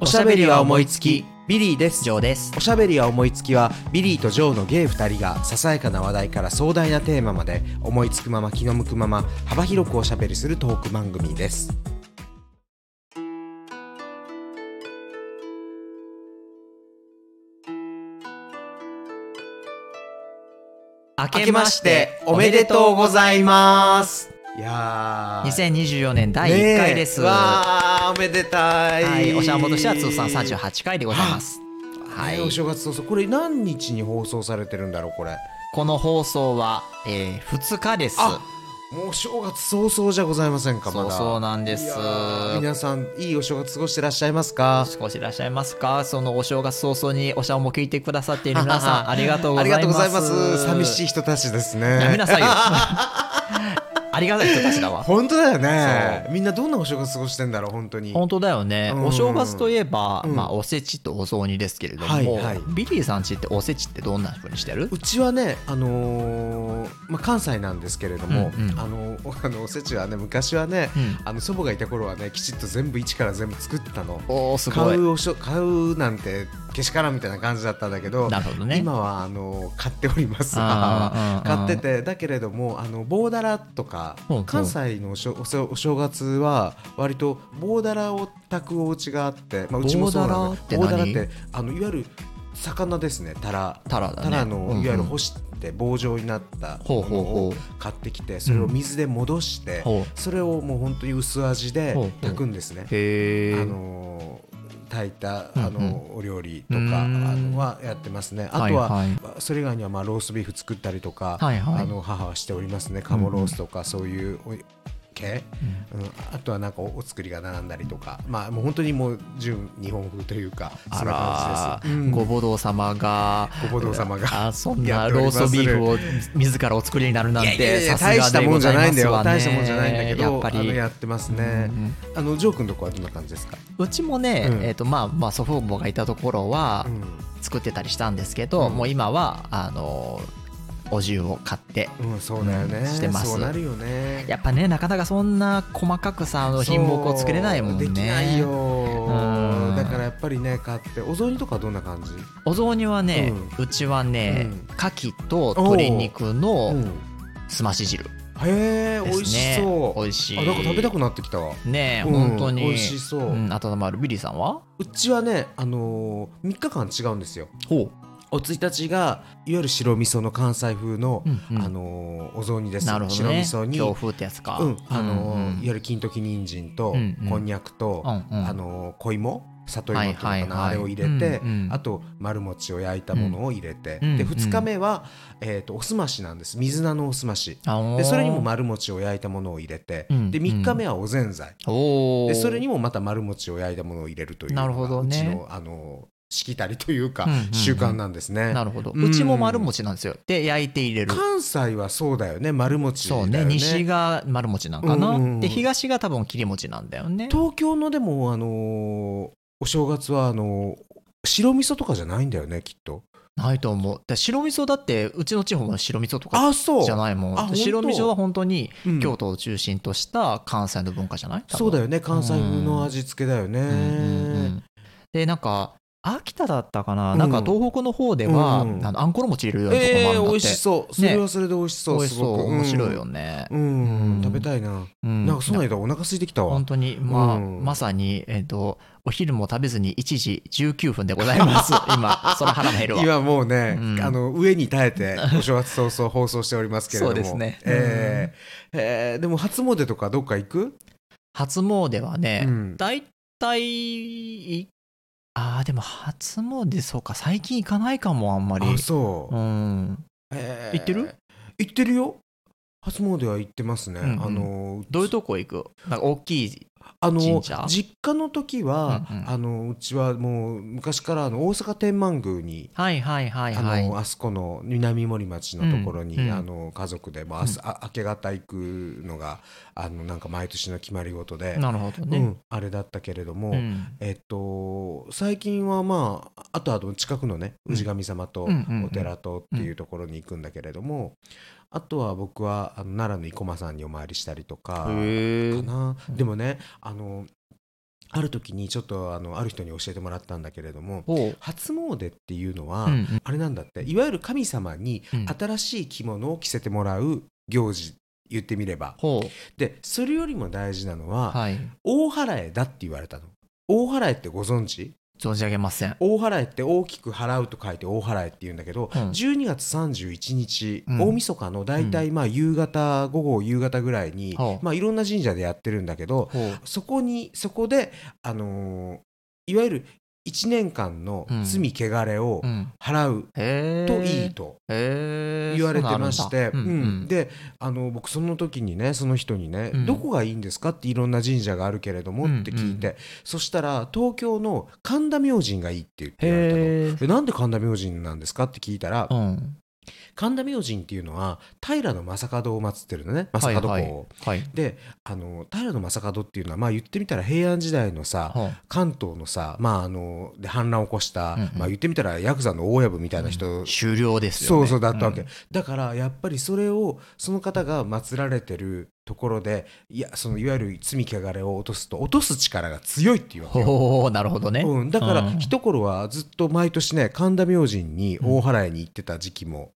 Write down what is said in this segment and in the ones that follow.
おしゃべりは思いつき。ビリーです。ジョーです。おしゃべりは思いつきはビリーとジョーのゲイ2人がささやかな話題から壮大なテーマまで思いつくまま気の向くまま幅広くおしゃべりするトーク番組です。明明けましておめでとうございますいやー。2024年第1回です、ねえ。わーおめでたい。はいおしゃもとしては通算38回でございます。ははい。い、お正月早々これ何日に放送されてるんだろうこれ。この放送は、えー、2日です。あもう正月早々じゃございませんかまだ。そうなんです。皆さんいいお正月過ごしてらっしゃいますか？少しいらっしゃいますか？そのお正月早々におしゃも聞いてくださっている皆さん ありがとうごあざいます。りがとうございます。寂しい人たちですね。やめなさいよ ありがたい人たちだわ。本当だよね。みんなどんなお正月過ごしてんだろう本当に。本当だよね、うん。お正月といえば、うん。まあ、おせちとお雑煮ですけれども、はいはい。ビリーさんちっておせちってどんな風にしてる？うちはね、あのーまあ、関西なんですけれども、うんうん。あの あのおせちはね昔はね、うん。あの祖母がいた頃はねきちっと全部一から全部作ってたの。おーす買ごい。うおしょ買うなんてけしからんみたいな感じだったんだけどね。今はあの買っております。買っててだけれどもあの棒だらとか関西のおしょお正月は割と棒だらを炊くお家があって、まあ、うちもそうなんだ棒だらってあのいわゆる魚ですね。タラ。タラだね。タラのいわゆる干して棒状になったほうほうものを買ってきてそれを水で戻してほそれをもう本当に薄味で炊くんですね。あのー炊いたあのお料理とかあうんのはやってますね。あとはそれ以外にはまあローストビーフ作ったりとかあの母はしておりますね。鴨ロースとかそういうお系うん。あとはなんかおお作りが並んだりとか。まあもう本当にもう純日本風というかそあんなら感じです。うん。ごぼどう様がごぼどう様があそんなローストビーフを自らお作りになるなんてやさすがでございますわね。大したもんじゃないんだけどやっぱりあのやってますね。あのジョー君のとこはどんな感じですか？うちもね、うん。えっ、とまあまあ祖父母がいたところはうん。作ってたりしたんですけど、うん。もう今はあのお重を買ってうんそうだよね。うんしてます。そうなるよね。やっぱねなかなかそんな細かくさあの品目を作れないもんね。できないよ。うん。だからやっぱりね買って。お雑煮とかはどんな感じ？お雑煮はね、ううちはね、うん。牡蠣と鶏肉のう。ん。すまし汁へえね。美味しそう。美味しい。あなんか食べたくなってきたわ。ねえ、うん。本当に。美味しそう。うん、あとまあビリーさんは？うちはねあのー、3日間違うんですよ。ほお1日がいわゆる白味噌の関西風の、うんうん。あのーお雑煮です。ね。白味噌に京風ってやつか。うん。あのーうんうんいわゆる金時人参と、うんうん。こんにゃくと、うんうん。あのー小芋里芋っていうのかな、あれを入れて、うんうん。あと丸餅を焼いたものを入れて、うんうん。で2日目は、えー、とおすましなんです。水菜のおすまし。でそれにも丸餅を焼いたものを入れて、うんで3日目はおぜんざい、おー。でそれにもまた丸餅を焼いたものを入れるというなるほどね。うちのあのしきたりというか、うんうんうん。習慣なんですね。なるほど、ううんちも丸餅なんですよ。で焼いて入れる。関西はそうだよね丸餅だそうよねね西が丸餅なんかな、うんうんうん。で東が多分切り餅なんだよね。東京のでもあのーお正月はあのー白味噌とかじゃないんだよねきっと。ないと思う。で白味噌だってうちの地方も白味噌とかあそう。じゃないもん。白味噌は本当にうん。京都を中心とした関西の文化じゃない？よ、そうだよね関西風の味付けだよね、うんうんうんでなんか秋田だったかな、うん。なんか東北の方では、うん。あのあんころ餅入れるようなとこもあえー、るんだって、美味しそう。それはそれで美味しそう、美味しそう。面白いよね、うん、うん。食べたいな、うん。なんかそんなん言うたらお腹空いてきたわ。本当にまあ、うん。まさに、えっとお昼も食べずに1時19分でございます。今そら腹も減るわ。今もうね、うん。あの上に耐えてお正月早々放送しておりますけれども。そうですね。えーえーでも初詣とかどっか行く、初詣はね、うん。大体あーでも初詣そうか。最近行かないかもあんまり。あそう、うん。えー。行ってる？行ってるよ。初詣は行ってますね、うんうん。あのどういうとこ行く？なんか大きいあの実家の時は、うんうん。あのうちはもう昔からあの大阪天満宮にはいはいはいあそこの南森町のところに、うんうん。あの家族でもう朝、あ明け方行くのがあのなんか毎年の決まり事で、なるほどね、うん、あれだったけれども、うん。えっと最近はまああとあと近くのねうん。氏神様とお寺とっていうところに行くんだけれども、あとは僕はあの奈良の生駒さんにお参りしたりとかかな、うんでもねあのある時にちょっとあのある人に教えてもらったんだけれども初詣っていうのは、うんうん。あれなんだっていわゆる神様にうん。新しい着物を着せてもらう行事言ってみれば。ほでそれよりも大事なのうは、はい。大払いだって言われたの。大払いってご存知？存じ上げません。大払いって大きく払うと書いて大払いって言うんだけど、うん。12月31日、うん。大晦日の大体まあ夕方午後夕方ぐらいに、まあ、いろんな神社でやってるんだけどそこにそこで、あのーいわゆる1年間のうん罪汚れをうん。払うへといいえと言われてまして、そうなんであの僕その時にねその人にね、うん。どこがいいんですかっていろんな神社があるけれどもうんうん。って聞いて、そしたら東京の神田明神がいいって言って言われたの。でなんで神田明神なんですかって聞いたら、うん神田明神っていうのは平将門を祀ってるのね。将門公を。はい。はいはい。であの平将門っていうのはまあ言ってみたら平安時代のさほう関東のさまああので反乱を起こした、うんうん。まあ言ってみたらヤクザの大藪みたいな人、終了ですよね。そうそうだったわけ、ん。だからやっぱりそれをその方が祀られてるところでいやそのいわゆる罪汚れを落とすと落とす力が強いっていうわけよ。なるほどね。うん、だからうん。一頃はずっと毎年ね神田明神に大払いに行ってた時期も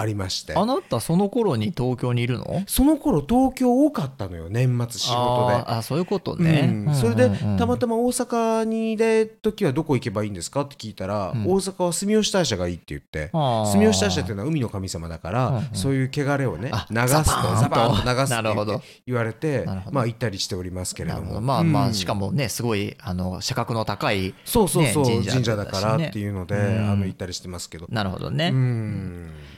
ありまして、あなたその頃に東京にいるの？その頃東京多かったのよ年末仕事で。あーあそういうことね、うん。それでたままたま大阪にいる時はどこ行けばいいんですか？って聞いたら、うん。大阪は住吉大社がいいって言って住吉大社っていうのは海の神様だから、うんうん。そういう汚れをねあ流すとザバーン。と流すなるほど。って言われてまあ行ったりしておりますけれども。まあまあ、うん。しかもねすごいあの社格の高いそうそうそう、ね神社だからっていうので、うん。あの行ったりしてますけど、なるほどね、うん。と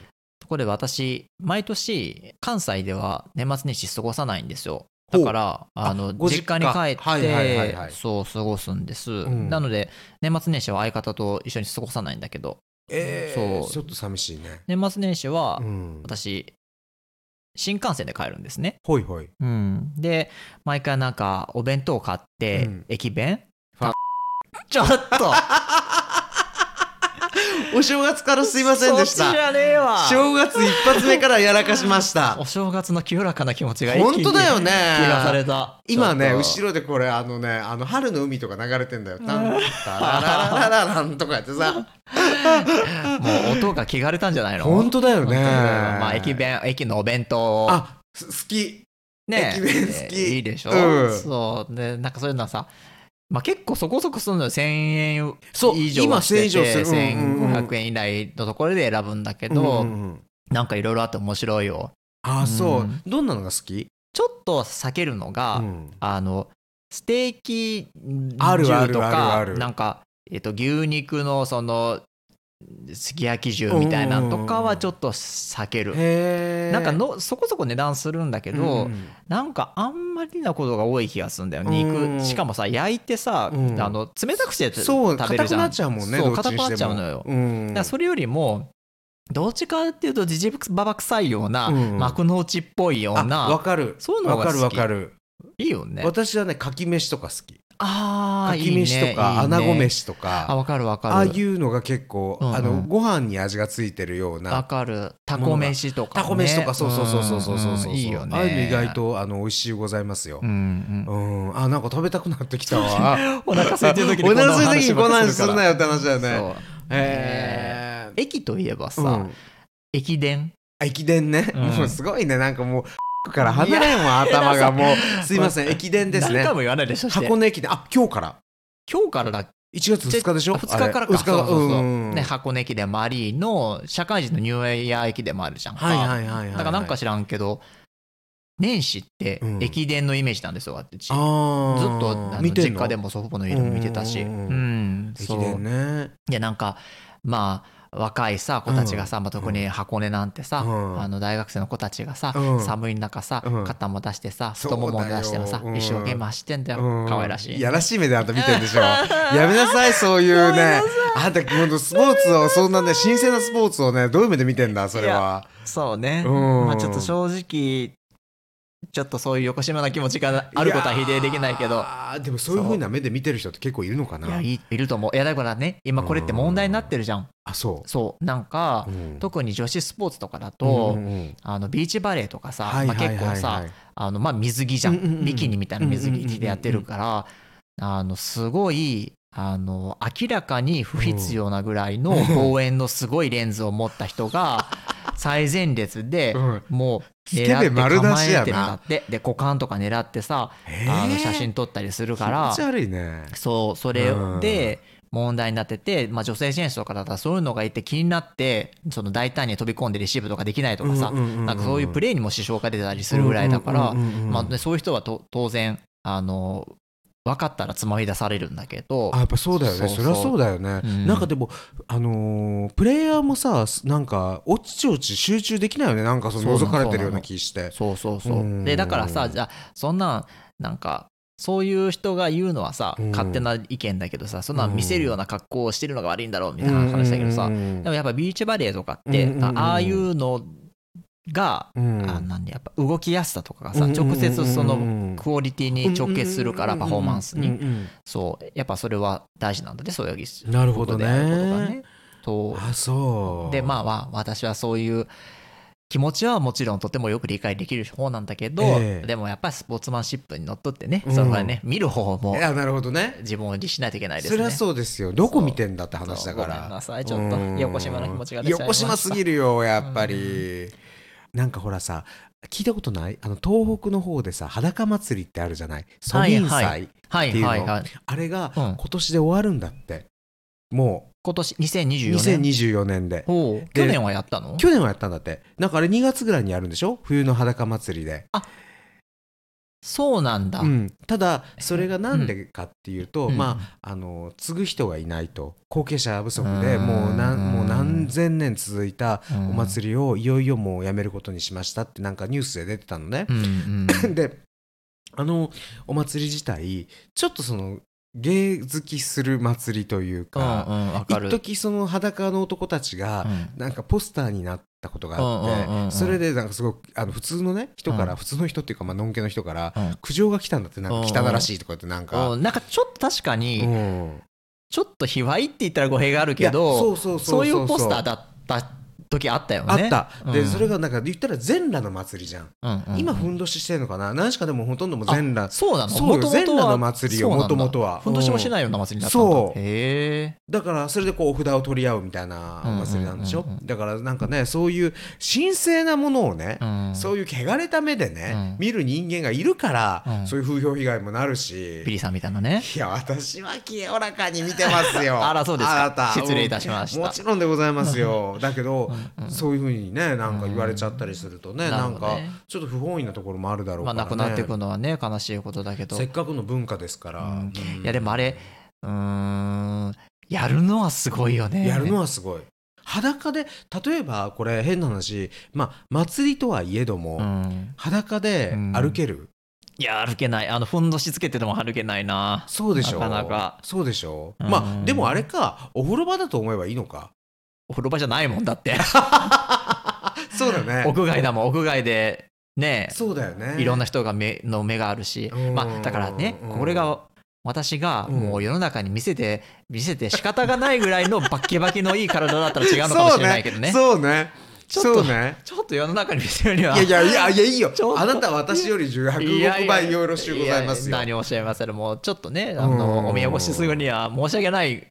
ころで私毎年関西では年末年始過ごさないんですよ。だからあのご実家。に帰っはいはいはいてはい。そう過ごすんです、ん。なので年末年始は相方と一緒に過ごさないんだけど。えー、そう。ちょっと寂しいね。年末年始はうん、私新幹線で帰るんですね、ほいほい。うん、で毎回なんかお弁当買って、うん。駅弁？ちょっと お正月からすいませんでしそっちじた。ゃねえわ。正月一発目からやらかしました。お。正月の清らかな気持ちが一気に本当だよね。切らされた。今ね後ろでこれあのねあの春の海とか流れてんだよ。タンタララララランとかやってさ。もう音が汚れたんじゃないの？本当だよね。まあ駅弁駅のお弁当あす好き。ね駅弁好き。いいでしょ、うん。そう。でなんかそういうのはさまあ、結構そこそこするのよ1000円以上はして今1000以上する。てうんうんうん。1500円以内のところで選ぶんだけうんど、なんかいろいろあって面白いよ。あそうう。んどんなのが好き？ちょっと避けるのが、うん。あのステーキ重とかなんか、えっと、牛肉のそのすき焼き重みたいなのとかはちょっと避ける。なんかのそこそこ値段するんだけど、うん。なんかあんまりなことが多い気がするんだよ。うん。肉しかもさ焼いてさ、うん。あの冷たくしてそう食べるじゃん。硬くなっちゃうもんね。そう硬くなっちゃうのよ。うん。だからそれよりもどっちかっていうとじじばば臭いような、うん。幕の内っぽいようあなわかる。そういうのが好き。わかるわかる。いいよね。私はねかき飯とか好き。ああかき飯とか穴子飯とあか。わかるわかる。ああいうのが結構、うんうん。あのご飯に味がついてるようわなかる。タコ飯とか、ね、タコ飯とかそうそうそうそうそうそうそう、んんいいよね。ああいうの意外とあの美味しいございますよ。う、んううん。ん。あなんか食べたくなってきたわ。お腹空いてる時にお腹空いてる時にこんな 話するんなよって話だよねそう。へえ。駅といえばさ、うん。駅伝？駅伝ね、うん。も うすごいね。なんかもうから離れんわ頭がもう。すいません駅伝ですね。何回も言わないでしょ箱根駅伝。あ今日から。今日からだ。1月2日でしょ？2日からか。2日そうそうそう。うんね、箱根駅伝もありの社会人のニューイヤー駅伝もあるじゃん。か、はいはいはいだからなんか知らんけど年始ってうん。駅伝のイメージなんですよ私、ずっと実家でも祖父母の家でも見てたし。ううん駅伝ね。でなんかまあ若いさ子たちがさ、まあ、特に箱根なんてさ、うん。あの大学生の子たちがさ、うん。寒い中さ、うん。肩も出してさ太ももも出してもさ、うん。一生懸命走ってんだよ、うん。可愛らしい。やらしい目であんた見てるでしょ。やめなさいそういうね。あんたスポーツをそんなね新鮮なスポーツをねどういう目で見てんだそれは。そうね、うん。まあちょっと正直ちょっとそういう横島な気持ちがあることは否定できないけど。やーでもそういう風な目で見てる人って結構いるのかな。いやいいると思う。いやだからね今これって問題になってるじゃん。あそう。そう。なんか、うん。特に女子スポーツとかだと、うんうんうん。あのビーチバレーとかさ、はいまあ、結構さあのまあ水着じゃん,、うんうんうんビキニみたいな水着着てやってるから、あのすごいあの明らかに不必要なぐらいの望遠のすごいレンズを持った人が最前列でうん。もうスケベ丸出しやな。ってで股間とか狙ってさへー。あの写真撮ったりするから。気持ち悪いね。そうそれで問題になってて、まあ、女性選手とかだったらそういうのがいて気になってその大胆に飛び込んでレシーブとかできないとかさなんかそういうプレーにも支障が出たりするぐらいだからまあねそういう人はと当然あの分かったらつまみ出されるんだけど。あやっぱそうだよね。そりゃそうだよね、うん。なんかでもあのープレイヤーもさなんかおちおち集中できないよね。なんかその覗かれてるような気して。そうそうそうう。ん。でだからさじゃあそんなんなんかそういう人が言うのはさうん。勝手な意見だけどさそんなん見せるような格好をしてるのが悪いんだろうみたいな話だけどさ。でもやっぱビーチバレーとかって、ああいうのが、うん。あなんでやっぱ動きやすさとかがさ、直接そのクオリティに直結するから、パフォーマンスに、そうやっぱそれは大事なんだねそういうなるほどね。ことであそう。でまあまあ私はそういう気持ちはもちろんとてもよく理解できる方なんだけど、ええ。でもやっぱりスポーツマンシップにのっとってね、うん。それはね見る方もいやなるほどね。自分を律しないといけないですね。そりゃそうですよ。どこ見てんだって話だかそうごめんらなさい。ちょっとうん。横島な気持ちが出ちゃいました。横島すぎるよやっぱりなんかほらさ聞いたことない？あの東北の方でさ裸祭りってあるじゃない？ソミン祭、っていうの？あれがうん。今年で終わるんだって。も今年う2024年？2024年で。去年はやったの？去年はやったんだって。なんかあれ2月ぐらいにやるんでしょ？冬の裸祭りで、そうなんだ、うん、ただそれがなんでかっていうと、うん。まああの継ぐ人がいないと後継者不足でうん。もう何もう何千年続いたうん。お祭りをいよいよもうやめることにしましたってなんかニュースで出てたのね。う。ん。うん。であのお祭り自体ちょっとその芸好きする祭りといううんか、うん。わかる。一時その裸の男たちがうん。なんかポスターになったことがあってそれでなんかすごくあの普通のね人から、うん。普通の人っていうかまあのんけの人からうん。苦情が来たんだってなんか汚らしいとかってなんか、うん。なんかちょっと確かに、うん。ちょっと卑猥って言ったら語弊があるけどそういうポスターだった時あったよね。あった、でうん。それがなんか言ったら全裸の祭りじゃん、うんうんうん。今ふんどししてんのかな？何しかでもほとんどもう全裸。そうなの？そう全裸の祭りよそうなんだ。元々は。ふんどしもしないような祭りだったんだ。そう。へえ。だからそれでこうお札を取り合うみたいなお祭りなんでしょ、うんうんうん。うんだからなんかねそういう神聖なものをね、うん。そういう汚れた目でね、うん。見る人間がいるから、うん。そういう風評被害もなるし。ビリーさんみたいなね。いや私は清らかに見てますよ。あらそうですか。あなた。失礼いたしました。もちろんでございますよ。だけど、うん。うんそういうふうにねなんか言われちゃったりするとね、うん。なんかちょっと不本意なところもあるだろうまあから、ね。なくなっていくのはね悲しいことだけど。せっかくの文化ですから、うん。うん。いやでもあれうーんやるのはすごいよね。やるのはすごい。裸で例えばこれ変な話まあ祭りとはいえども、うん。裸で歩ける、いや歩けない。あのふんどしつけてても歩けないな。そうでしょなかなか。そうでしょうん。まあでもあれかお風呂場だと思えばいいのかお風呂場じゃないもんだって。そうだね。屋外だもん屋外で。ね。そうだよね。いろんな人が目の目があるし。うん。まあだからねうん。これが私がうん。もう世の中に見せて見せて仕方がないぐらいの バッキバキのいい体だったら違うのかもしれないけどね。そうね。ちょっとね。ちょっと世の中に見せるには。いやいやいやいやいいよ。あなたは私より100億倍よろしゅうございますよ。やや何をおっしゃいます。もうちょっとねあうん。のお見汚しするには申し訳ない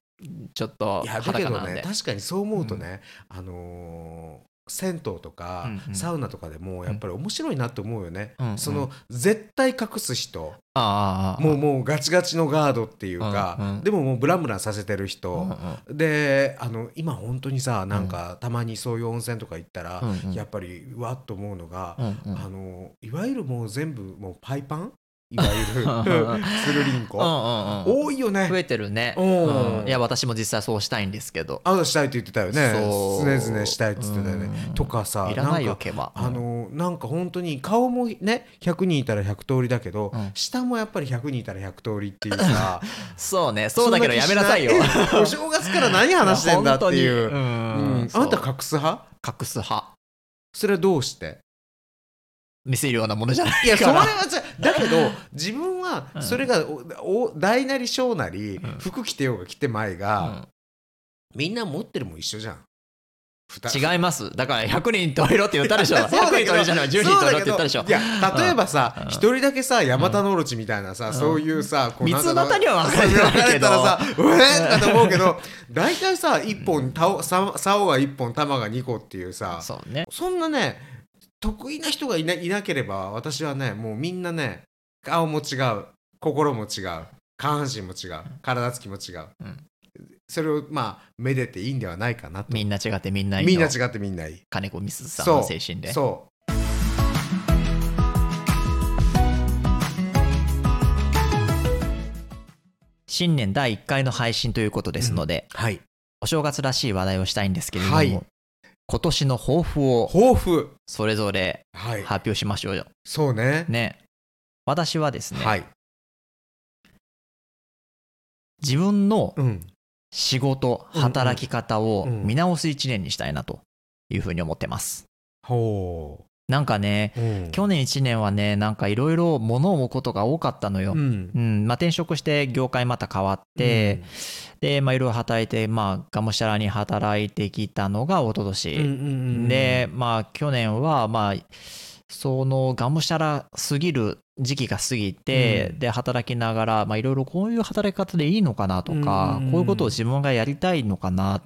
ちょっといやだけど裸なんで。ね確かにそう思うとね、あのー銭湯とか、うんうんサウナとかでもやっぱり面白いなって思うよね、うんうん。その絶対隠す人、ああもうもうガチガチのガードっていうか、うんうん。でももうブランブランさせてる人、うんうん。であの今本当にさなんかたまにそういう温泉とか行ったら、うんうん。やっぱりうわっと思うのが、うんうん。あのいわゆるもう全部もうパイパンいわゆるうん。つるりんこ、うんうんうん多いよね。増えてるね、うん。うん。いや私も実際そうしたいんですけど。あしたいって言ってたよね。そう。常々したいって言ってたよね。うん。とかさいらないよ毛は。あのなんか本当に顔もね100人いたら100通りだけど、うん。下もやっぱり100人いたら100通りっていうか。そうね。そうだけどやめなさいよ。お正月から何話してんだっていう、うん。あなた隠す派？隠す派。それはどうして？見せるようなものじゃないいやそれはじゃだけど 自分はうん。それがおお大なり小なりうん。服着てようが着てまいが、うん。みんな持ってるもん一緒じゃん。違います。だから100人取れろって言ったでしょ。そうだ100けど人取れじゃない10人取れろって言ったでしょ。いや例えばさうん。一人だけさ山田のオロチみたいなさそういうさ三つ股には分かれてないけど。分かれたらさうえーとかと思うけど大体さ一本たおさ竿が1本玉が2個っていうさそうね。そんなね得意な人がいないなければ私はねもうみんなね顔も違う心も違う下半身も違う体つきも違う、うん。それをまあめでていいんではないかなと。みんな違ってみんないいの？みんな違ってみんないい。金子みすずさんの精神で。そ新年第1回の配信ということですので、うはい。お正月らしい話題をしたいんですけれども、はい今年の抱負を抱負。それぞれはい。発表しましょうよ。そうね。ね。私はですね、はい。自分のうん。仕事、うん働き方をうん見直す1年にしたいなというふうに思ってます。ほなんかね、う、うん。去年1年はね、なんかいろいろ物を思うことが多かったのよ。うん。うん。まあ、転職して業界また変わって、で、まあ、いろいろ働いて、まあ、がむしゃらに働いてきたのが一昨年、うんうんうんで、まあ、去年は、まあ、そのがむしゃらすぎる時期が過ぎて、うん。で働きながら、まあ、いろいろこういう働き方でいいのかなとか、うんこういうことを自分がやりたいのかなっ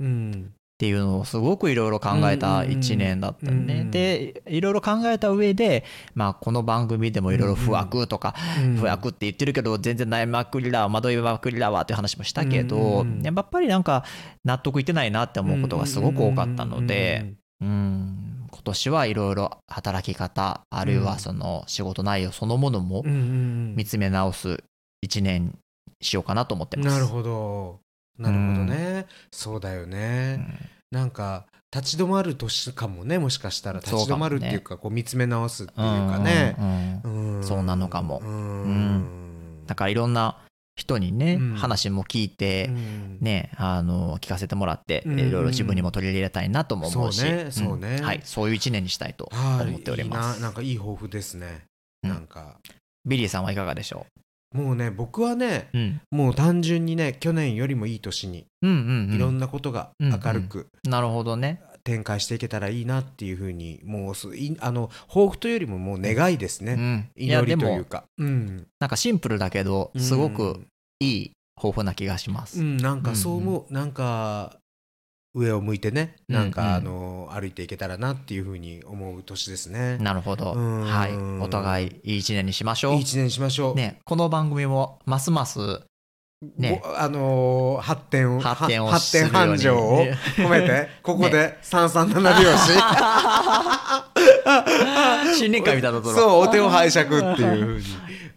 うんていうのをすごくいろいろ考えた1年だったね。うんでいろいろ考えた上で、まあ、この番組でもいろいろ不惑とか、うん不惑って言ってるけど全然悩みまくりだわ惑いまくりだわっていう話もしたけど、うんやっぱりなんか納得いってないなって思うことがすごく多かったので、うん今年はいろいろ働き方あるいはその仕事内容そのものも見つめ直す1年にしようかなと思ってます。なるほどなるほどね、そうだようね、ん。なんか立ち止まる年かもねもしかしたら。立ち止まるっていうかこう見つめ直すっていうかね、うんうんうん。うん。そうなのかも。うん。だからいろんな人にね、うん。話も聞いて、うん。ね、あの聞かせてもらって、うん。いろいろ自分にも取り入れたいなとも思うし。そうねはい、そういう一年にしたいとはい思っております。いいななんかいい抱負ですね、うん。なんか。ビリーさんはいかがでしょもうね僕はねう、うん、もう単純にね去年よりもいい年にうんうんうん。いろんなことが明るくなるほどね。展開していけたらいいなっていうふうにもうすいあの抱負というよりももう願いですね、うん、祈りというか。うん。なんかシンプルだけどすごくいい抱負な気がします、うん、なんかそう思う、なんか上を向いてねなんか、うん。うんあの歩いていけたらなっていうふうに思う年ですね。なるほど、うん。はい。お互いいい一年にしましょいい一年にしましょう。うねこの番組もますますね。ごあのー発展を発展をは発展繁盛をね。込めて ここで三三七拍子、新年会みたいなところそうお手を拝借っていうふうに、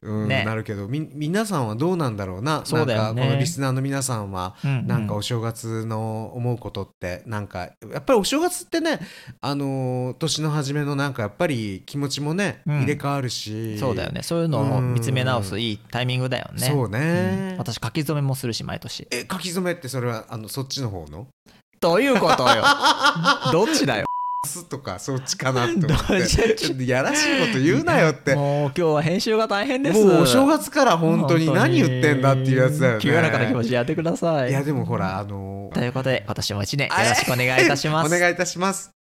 うんね。なるけどみ皆さんはどうなんだろうな。そうだよね。このリスナーの皆さんはうんうん。なんかお正月の思うことってなんかやっぱりお正月ってねあのー年の初めのなんかやっぱり気持ちもね、うん。入れ替わるし。そうだよね。そういうのを見つめ直すいいタイミングだよね。そうね、うん。私書き初めもするし毎年。え書き初めってそれはあのそっちの方の？どういうことよ。どっちだよ？すとかそっちかなって。思ってちちょっとやらしいこと言うなよって。ももう今日は編集が大変です。うお正月から本当に何言ってんだっていうやつだよね。清らかな気持ちでやってください。いやでもほらあのー。ということで今年も一年よろしくお願いいたします。お願いいたします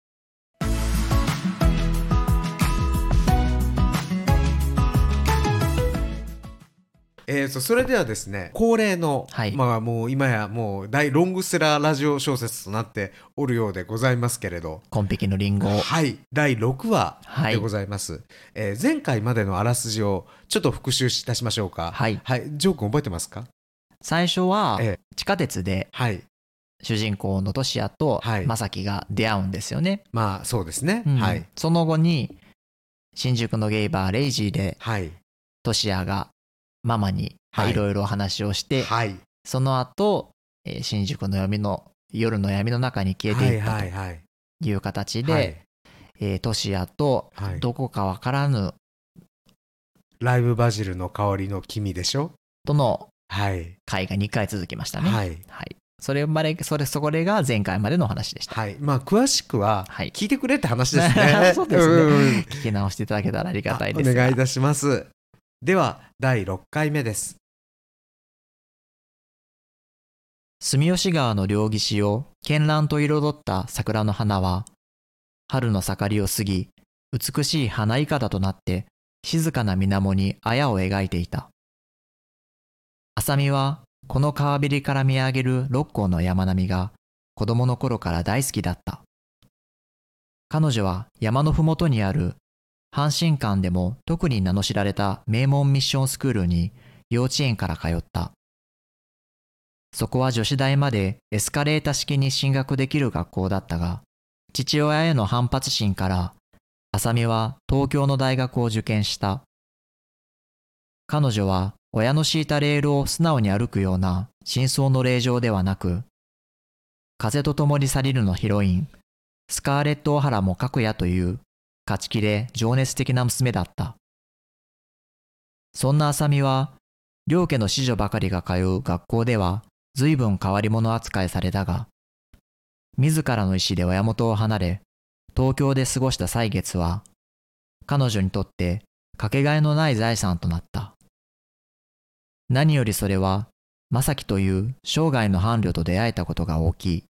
えー、とそれではですね恒例の、はい。まあもう今やもう大ロングセラーラジオ小説となっておるようでございますけれど。コンペキのリンゴ。をはい。第6話はい。でございます、えー前回までのあらすじをちょっと復習いたしましょうか。はい。はい。ジョー君覚えてますか？最初はえ地下鉄ではい。主人公のトシヤとはい。マサキが出会うんですよね、まあそうですね、うん。はい。その後に新宿のゲイバーレイジーではい。トシヤがママにはい。いろいろお話をして、はい。その後、えー新宿の闇の夜の闇の中に消えていったはいはいはい。という形で、はい。えートシヤとはい。どこかわからぬライブバジルの香りの君でしょ？とのはい。回が2回続きましたね。ははい。いそれまで、それ、それが前回までのお話でした。はい。まあ詳しくははい。聞いてくれって話ですね。そうですね。んん聞き直していただけたらありがたいですあお願いいが。たしますでは第6回目です住吉川の両岸を絢爛と彩った桜の花は、春の盛りを過ぎ、美しい花いかだとなって静かな水面に綾を描いていた。浅見はこの川べりから見上げる六甲の山並みが子供の頃から大好きだった。彼女は山のふもとにある阪神館でも特に名の知られた名門ミッションスクールに幼稚園から通った。そこは女子大までエスカレータ式に進学できる学校だったが、父親への反発心から、浅見は東京の大学を受験した。彼女は親の敷いたレールを素直に歩くような真相の令状ではなく、風と共に去りるのヒロイン、スカーレット・オハラも書くやという勝ち気で情熱的な娘だった。そんな浅見は、両家の子女ばかりが通う学校では随分変わり者扱いされたが、自らの意志で親元を離れ、東京で過ごした歳月は、彼女にとってかけがえのない財産となった。何よりそれは、正樹という生涯の伴侶と出会えたことが大きい。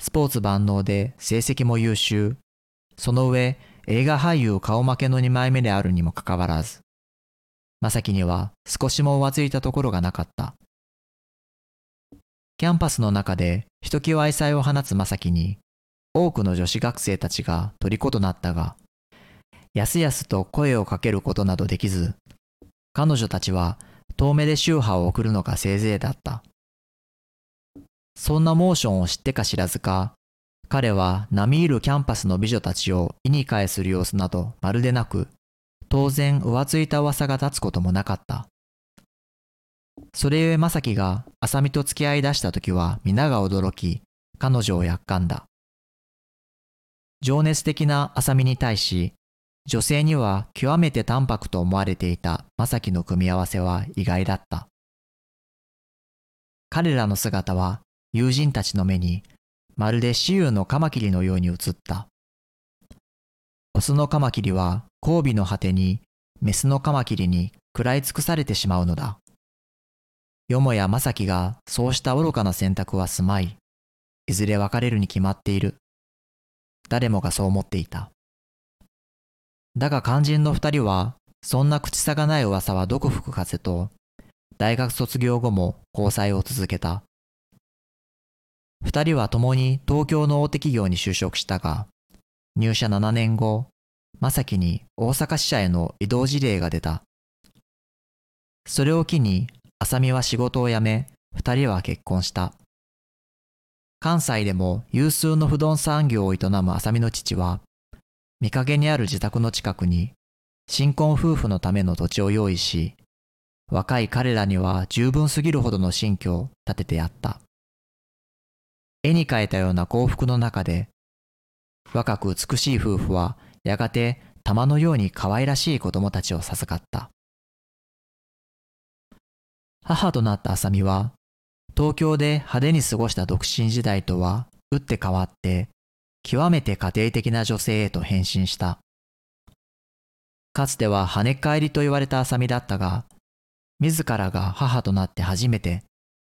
スポーツ万能で成績も優秀、その上映画俳優顔負けの2枚目であるにもかかわらず、正樹には少しも浮ついたところがなかった。キャンパスの中でひときわ愛妻を放つ正樹に、多くの女子学生たちが虜となったが、やすやすと声をかけることなどできず、彼女たちは遠目で宗派を送るのがせいぜいだった。そんなモーションを知ってか知らずか、彼は並みいるキャンパスの美女たちを意に介する様子などまるでなく、当然浮ついた噂が立つこともなかった。それゆえ正樹が浅見と付き合い出した時は皆が驚き、彼女をやっかんだ。情熱的な浅見に対し、女性には極めて淡白と思われていた正樹の組み合わせは意外だった。彼らの姿は友人たちの目にまるで雌雄のカマキリのように映った。オスのカマキリは交尾の果てにメスのカマキリに食らい尽くされてしまうのだ。よもや正樹がそうした愚かな選択はすまい、いずれ別れるに決まっている。誰もがそう思っていた。だが肝心の二人は、そんな口さがない噂はどこ吹く風と、大学卒業後も交際を続けた。二人は共に東京の大手企業に就職したが、入社7年後、正樹に大阪支社への移動事例が出た。それを機に浅見は仕事を辞め、二人は結婚した。関西でも有数の不動産業を営む浅見の父は、見かけにある自宅の近くに新婚夫婦のための土地を用意し、若い彼らには十分すぎるほどの新居を建ててやった。絵に描いたような幸福の中で、若く美しい夫婦はやがて玉のように可愛らしい子供たちを授かった。母となった浅見は、東京で派手に過ごした独身時代とは打って変わって、極めて家庭的な女性へと変身した。かつては跳ね返りと言われた浅見だったが、自らが母となって初めて、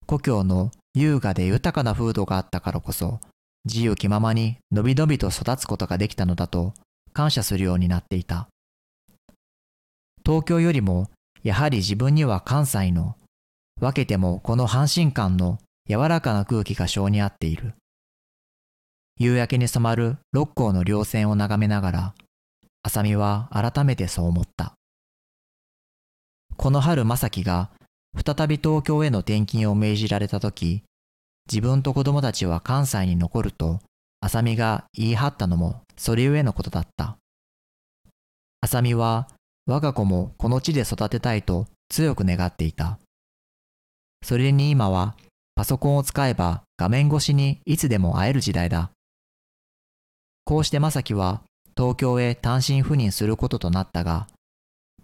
故郷の優雅で豊かな風土があったからこそ、自由気ままにのびのびと育つことができたのだと感謝するようになっていた。東京よりも、やはり自分には関西の分けてもこの阪神間の柔らかな空気が性に合っている。夕焼けに染まる六甲の稜線を眺めながら、浅見は改めてそう思った。この春正樹が再び東京への転勤を命じられた時、自分と子供たちは関西に残ると、浅見が言い張ったのもそれゆえのことだった。浅見は我が子もこの地で育てたいと強く願っていた。それに今はパソコンを使えば画面越しにいつでも会える時代だ。こうして正樹は東京へ単身赴任することとなったが、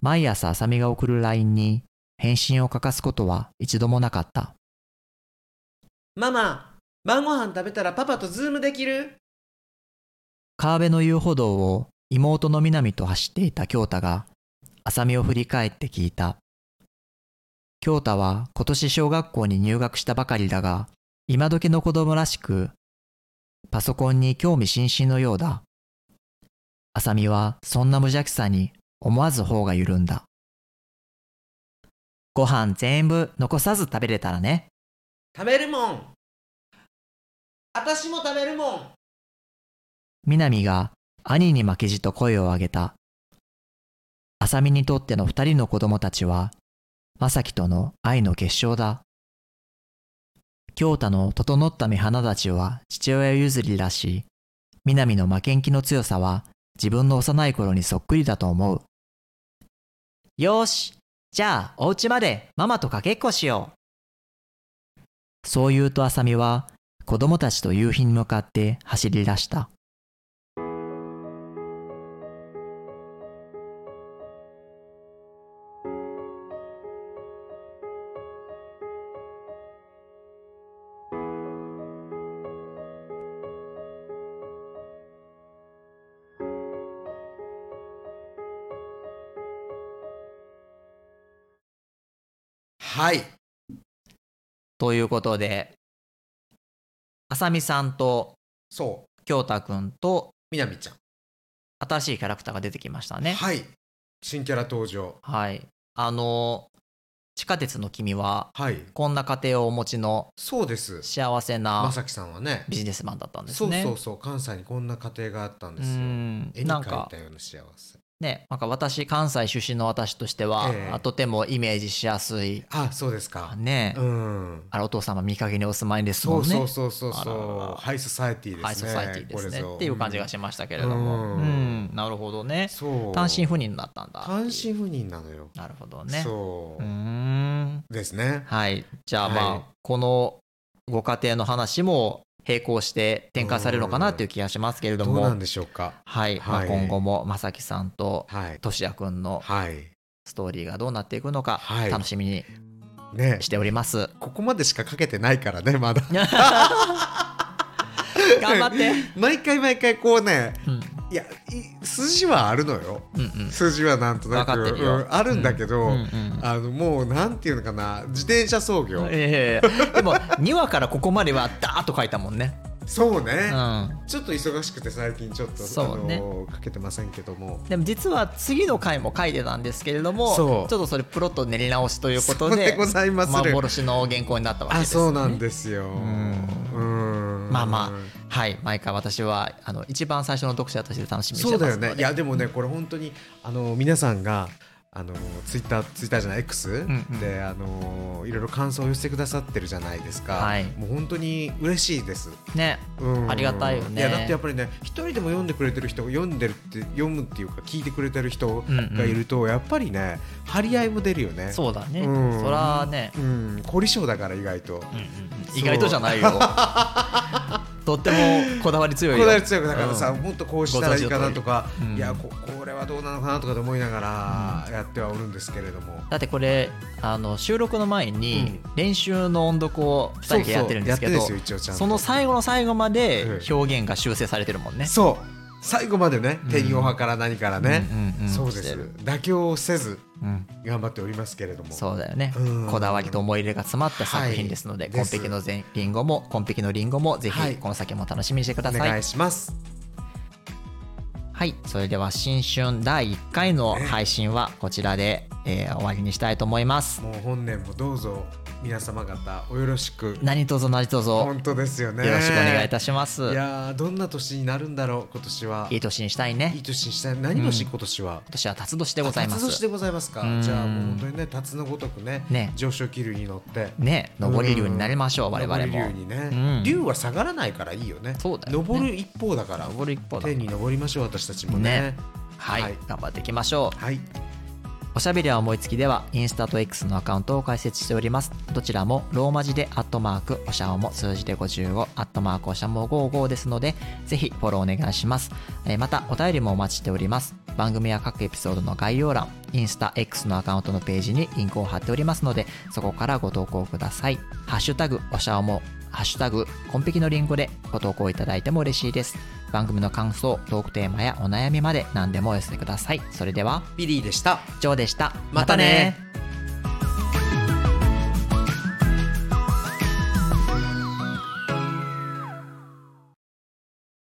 毎朝浅見が送る LINE に返信を欠かすことは一度もなかった。ママ、晩ご飯食べたらパパとズームできる？川辺の遊歩道を妹の南と走っていた京太が、浅見を振り返って聞いた。京太は今年小学校に入学したばかりだが、今時の子供らしく、パソコンに興味津々のようだ。浅見はそんな無邪気さに思わず頬が緩んだ。ご飯全部残さず食べれたらね。食べるもん私も食べるもん南が兄に負けじと声を上げた。浅見にとっての二人の子供たちは、正樹との愛の結晶だ。京太の整った目鼻立ちは父親譲りだし、南の負けん気の強さは自分の幼い頃にそっくりだと思う。よーし、じゃあお家までママとかけっこしよう。そう言うとあさみは子供たちと夕日に向かって走り出した。ということで、あさみさんとそう。京太くんとみなみちゃん。新しいキャラクターが出てきましたね。はい。新キャラ登場。はい。あの、地下鉄の君は、はい。こんな家庭をお持ちのそうです。幸せなまさきさんはね。ビジネスマンだったんですそうね。そうそう。関西にこんな家庭があったんうですよ。ん。絵に描いなんかたような幸せね、なんか私、関西出身の私としては、えとてもイメージしやすい、あそうですか。ね、うん。あれお父様見かけにお住まいですそもんね。うそうそうそうそう。ハイソサエティですね。ハイソサイティですねっていう感じがしましたけれども、ううん。ん、なるほどね。そう。単身赴任になったんだ。単身赴任なのよ。なるほどね。そうーん。ですね。はい。じゃあまあ、はい。このご家庭の話も並行して展開されるのかなという気がしますけれども、どうなんでしょうか。はい。まあ、はい今後もまさきさんとはい。としやくんのはい。ストーリーがどうなっていくのかはい。楽しみにね。しております。ここまでしかかけてないからねまだ。頑張って。毎回毎回こうねうん。いやい筋はあるのよ。うんうん。筋はなんとなく。うんあるんだけど、うんうんあのもうなんていうのかな。自転車操業、ええでも2話からここまではダーッと書いたもんね。そうね、うん。ちょっと忙しくて最近ちょっとそうかけてませんけども。でも実は次の回も書いてたんですけれどもちょっとそれプロット練り直しということででございます。幻の原稿になったわけあですよね。そうなんですよ。ん。うんまあまはい毎回私はあの一番最初の読者として楽しみにしそうだよてますので。ね。いやでもねこれ本当にあの皆さんがあのツイッターツイッターじゃない X、んうん。であのいろいろ感想を寄せてくださってるじゃないですか、はい。もう本当に嬉しいです、ね。うん。ありがたいよね。いやだってやっぱりね一人でも読んでくれてる人読んでるって読むっていうか聞いてくれてる人がいると、やっぱりね張り合いも出るよね。そうだね、うん。そらね、うん。凝り性だから意外と、うんうんうん。意外とじゃないよ。とってもこだわり強いよ。こだわり強くだからさ、うん。もっとこうしたらいいかなとか、いやここれはどうなのかなとかで思いながらやってはおるんですけれども、だってこれあの収録の前に練習の音読を2人でやってるんですけどその最後の最後までうん。表現が修正されてるもんね。そう。最後までねうん。手におはから何からね、うんうんうんそうです。妥協をせずうん。頑張っておりますけれども。そうだよね。うん。こだわりと思い入れが詰まった作品ですので、はい。コンペキのリンゴもコンペキのリンゴもぜはい。ひこの先も楽しみにしてくだおさい。願いしますはい、それでは新春第1回の配信はこちらで、えー終わりにしたいと思います。もう本年もどうぞ皆様方およろしく。何卒何卒。よ本当ですよね。ろしくお願いいたします。いやーどんな年になるんだろう今年は。いい年にしたいね。いい。年にしたい。何年、今年は？今年は辰年でございます。辰年でございますか。うん。じゃあもう本当にね辰のごとくねね。上昇気流に乗って。ね、上り竜になりましょう、我々も。竜。にね、うん。竜は下がらないからいいよね。そうだよね。上る一方だから。上る一方だ天に登りましょう私たちもね。ね。はい、はい。頑張っていきましょう。はいおしゃべりは思いつきではインスタと X のアカウントを開設しております。どちらもローマ字でアットマークおしゃおも数字で55アットマークおしゃも55ですのでぜひフォローお願いします。えまたお便りもお待ちしております。番組や各エピソードの概要欄、インスタ X のアカウントのページにリンクを貼っておりますのでそこからご投稿ください。ハッシュタグおしゃおもハッシュタグ、コンペキのリンゴでご投稿いただいても嬉しいです。番組の感想、トークテーマやお悩みまで何でもお寄せください。それでは、ビリーでしたジョーでした。またね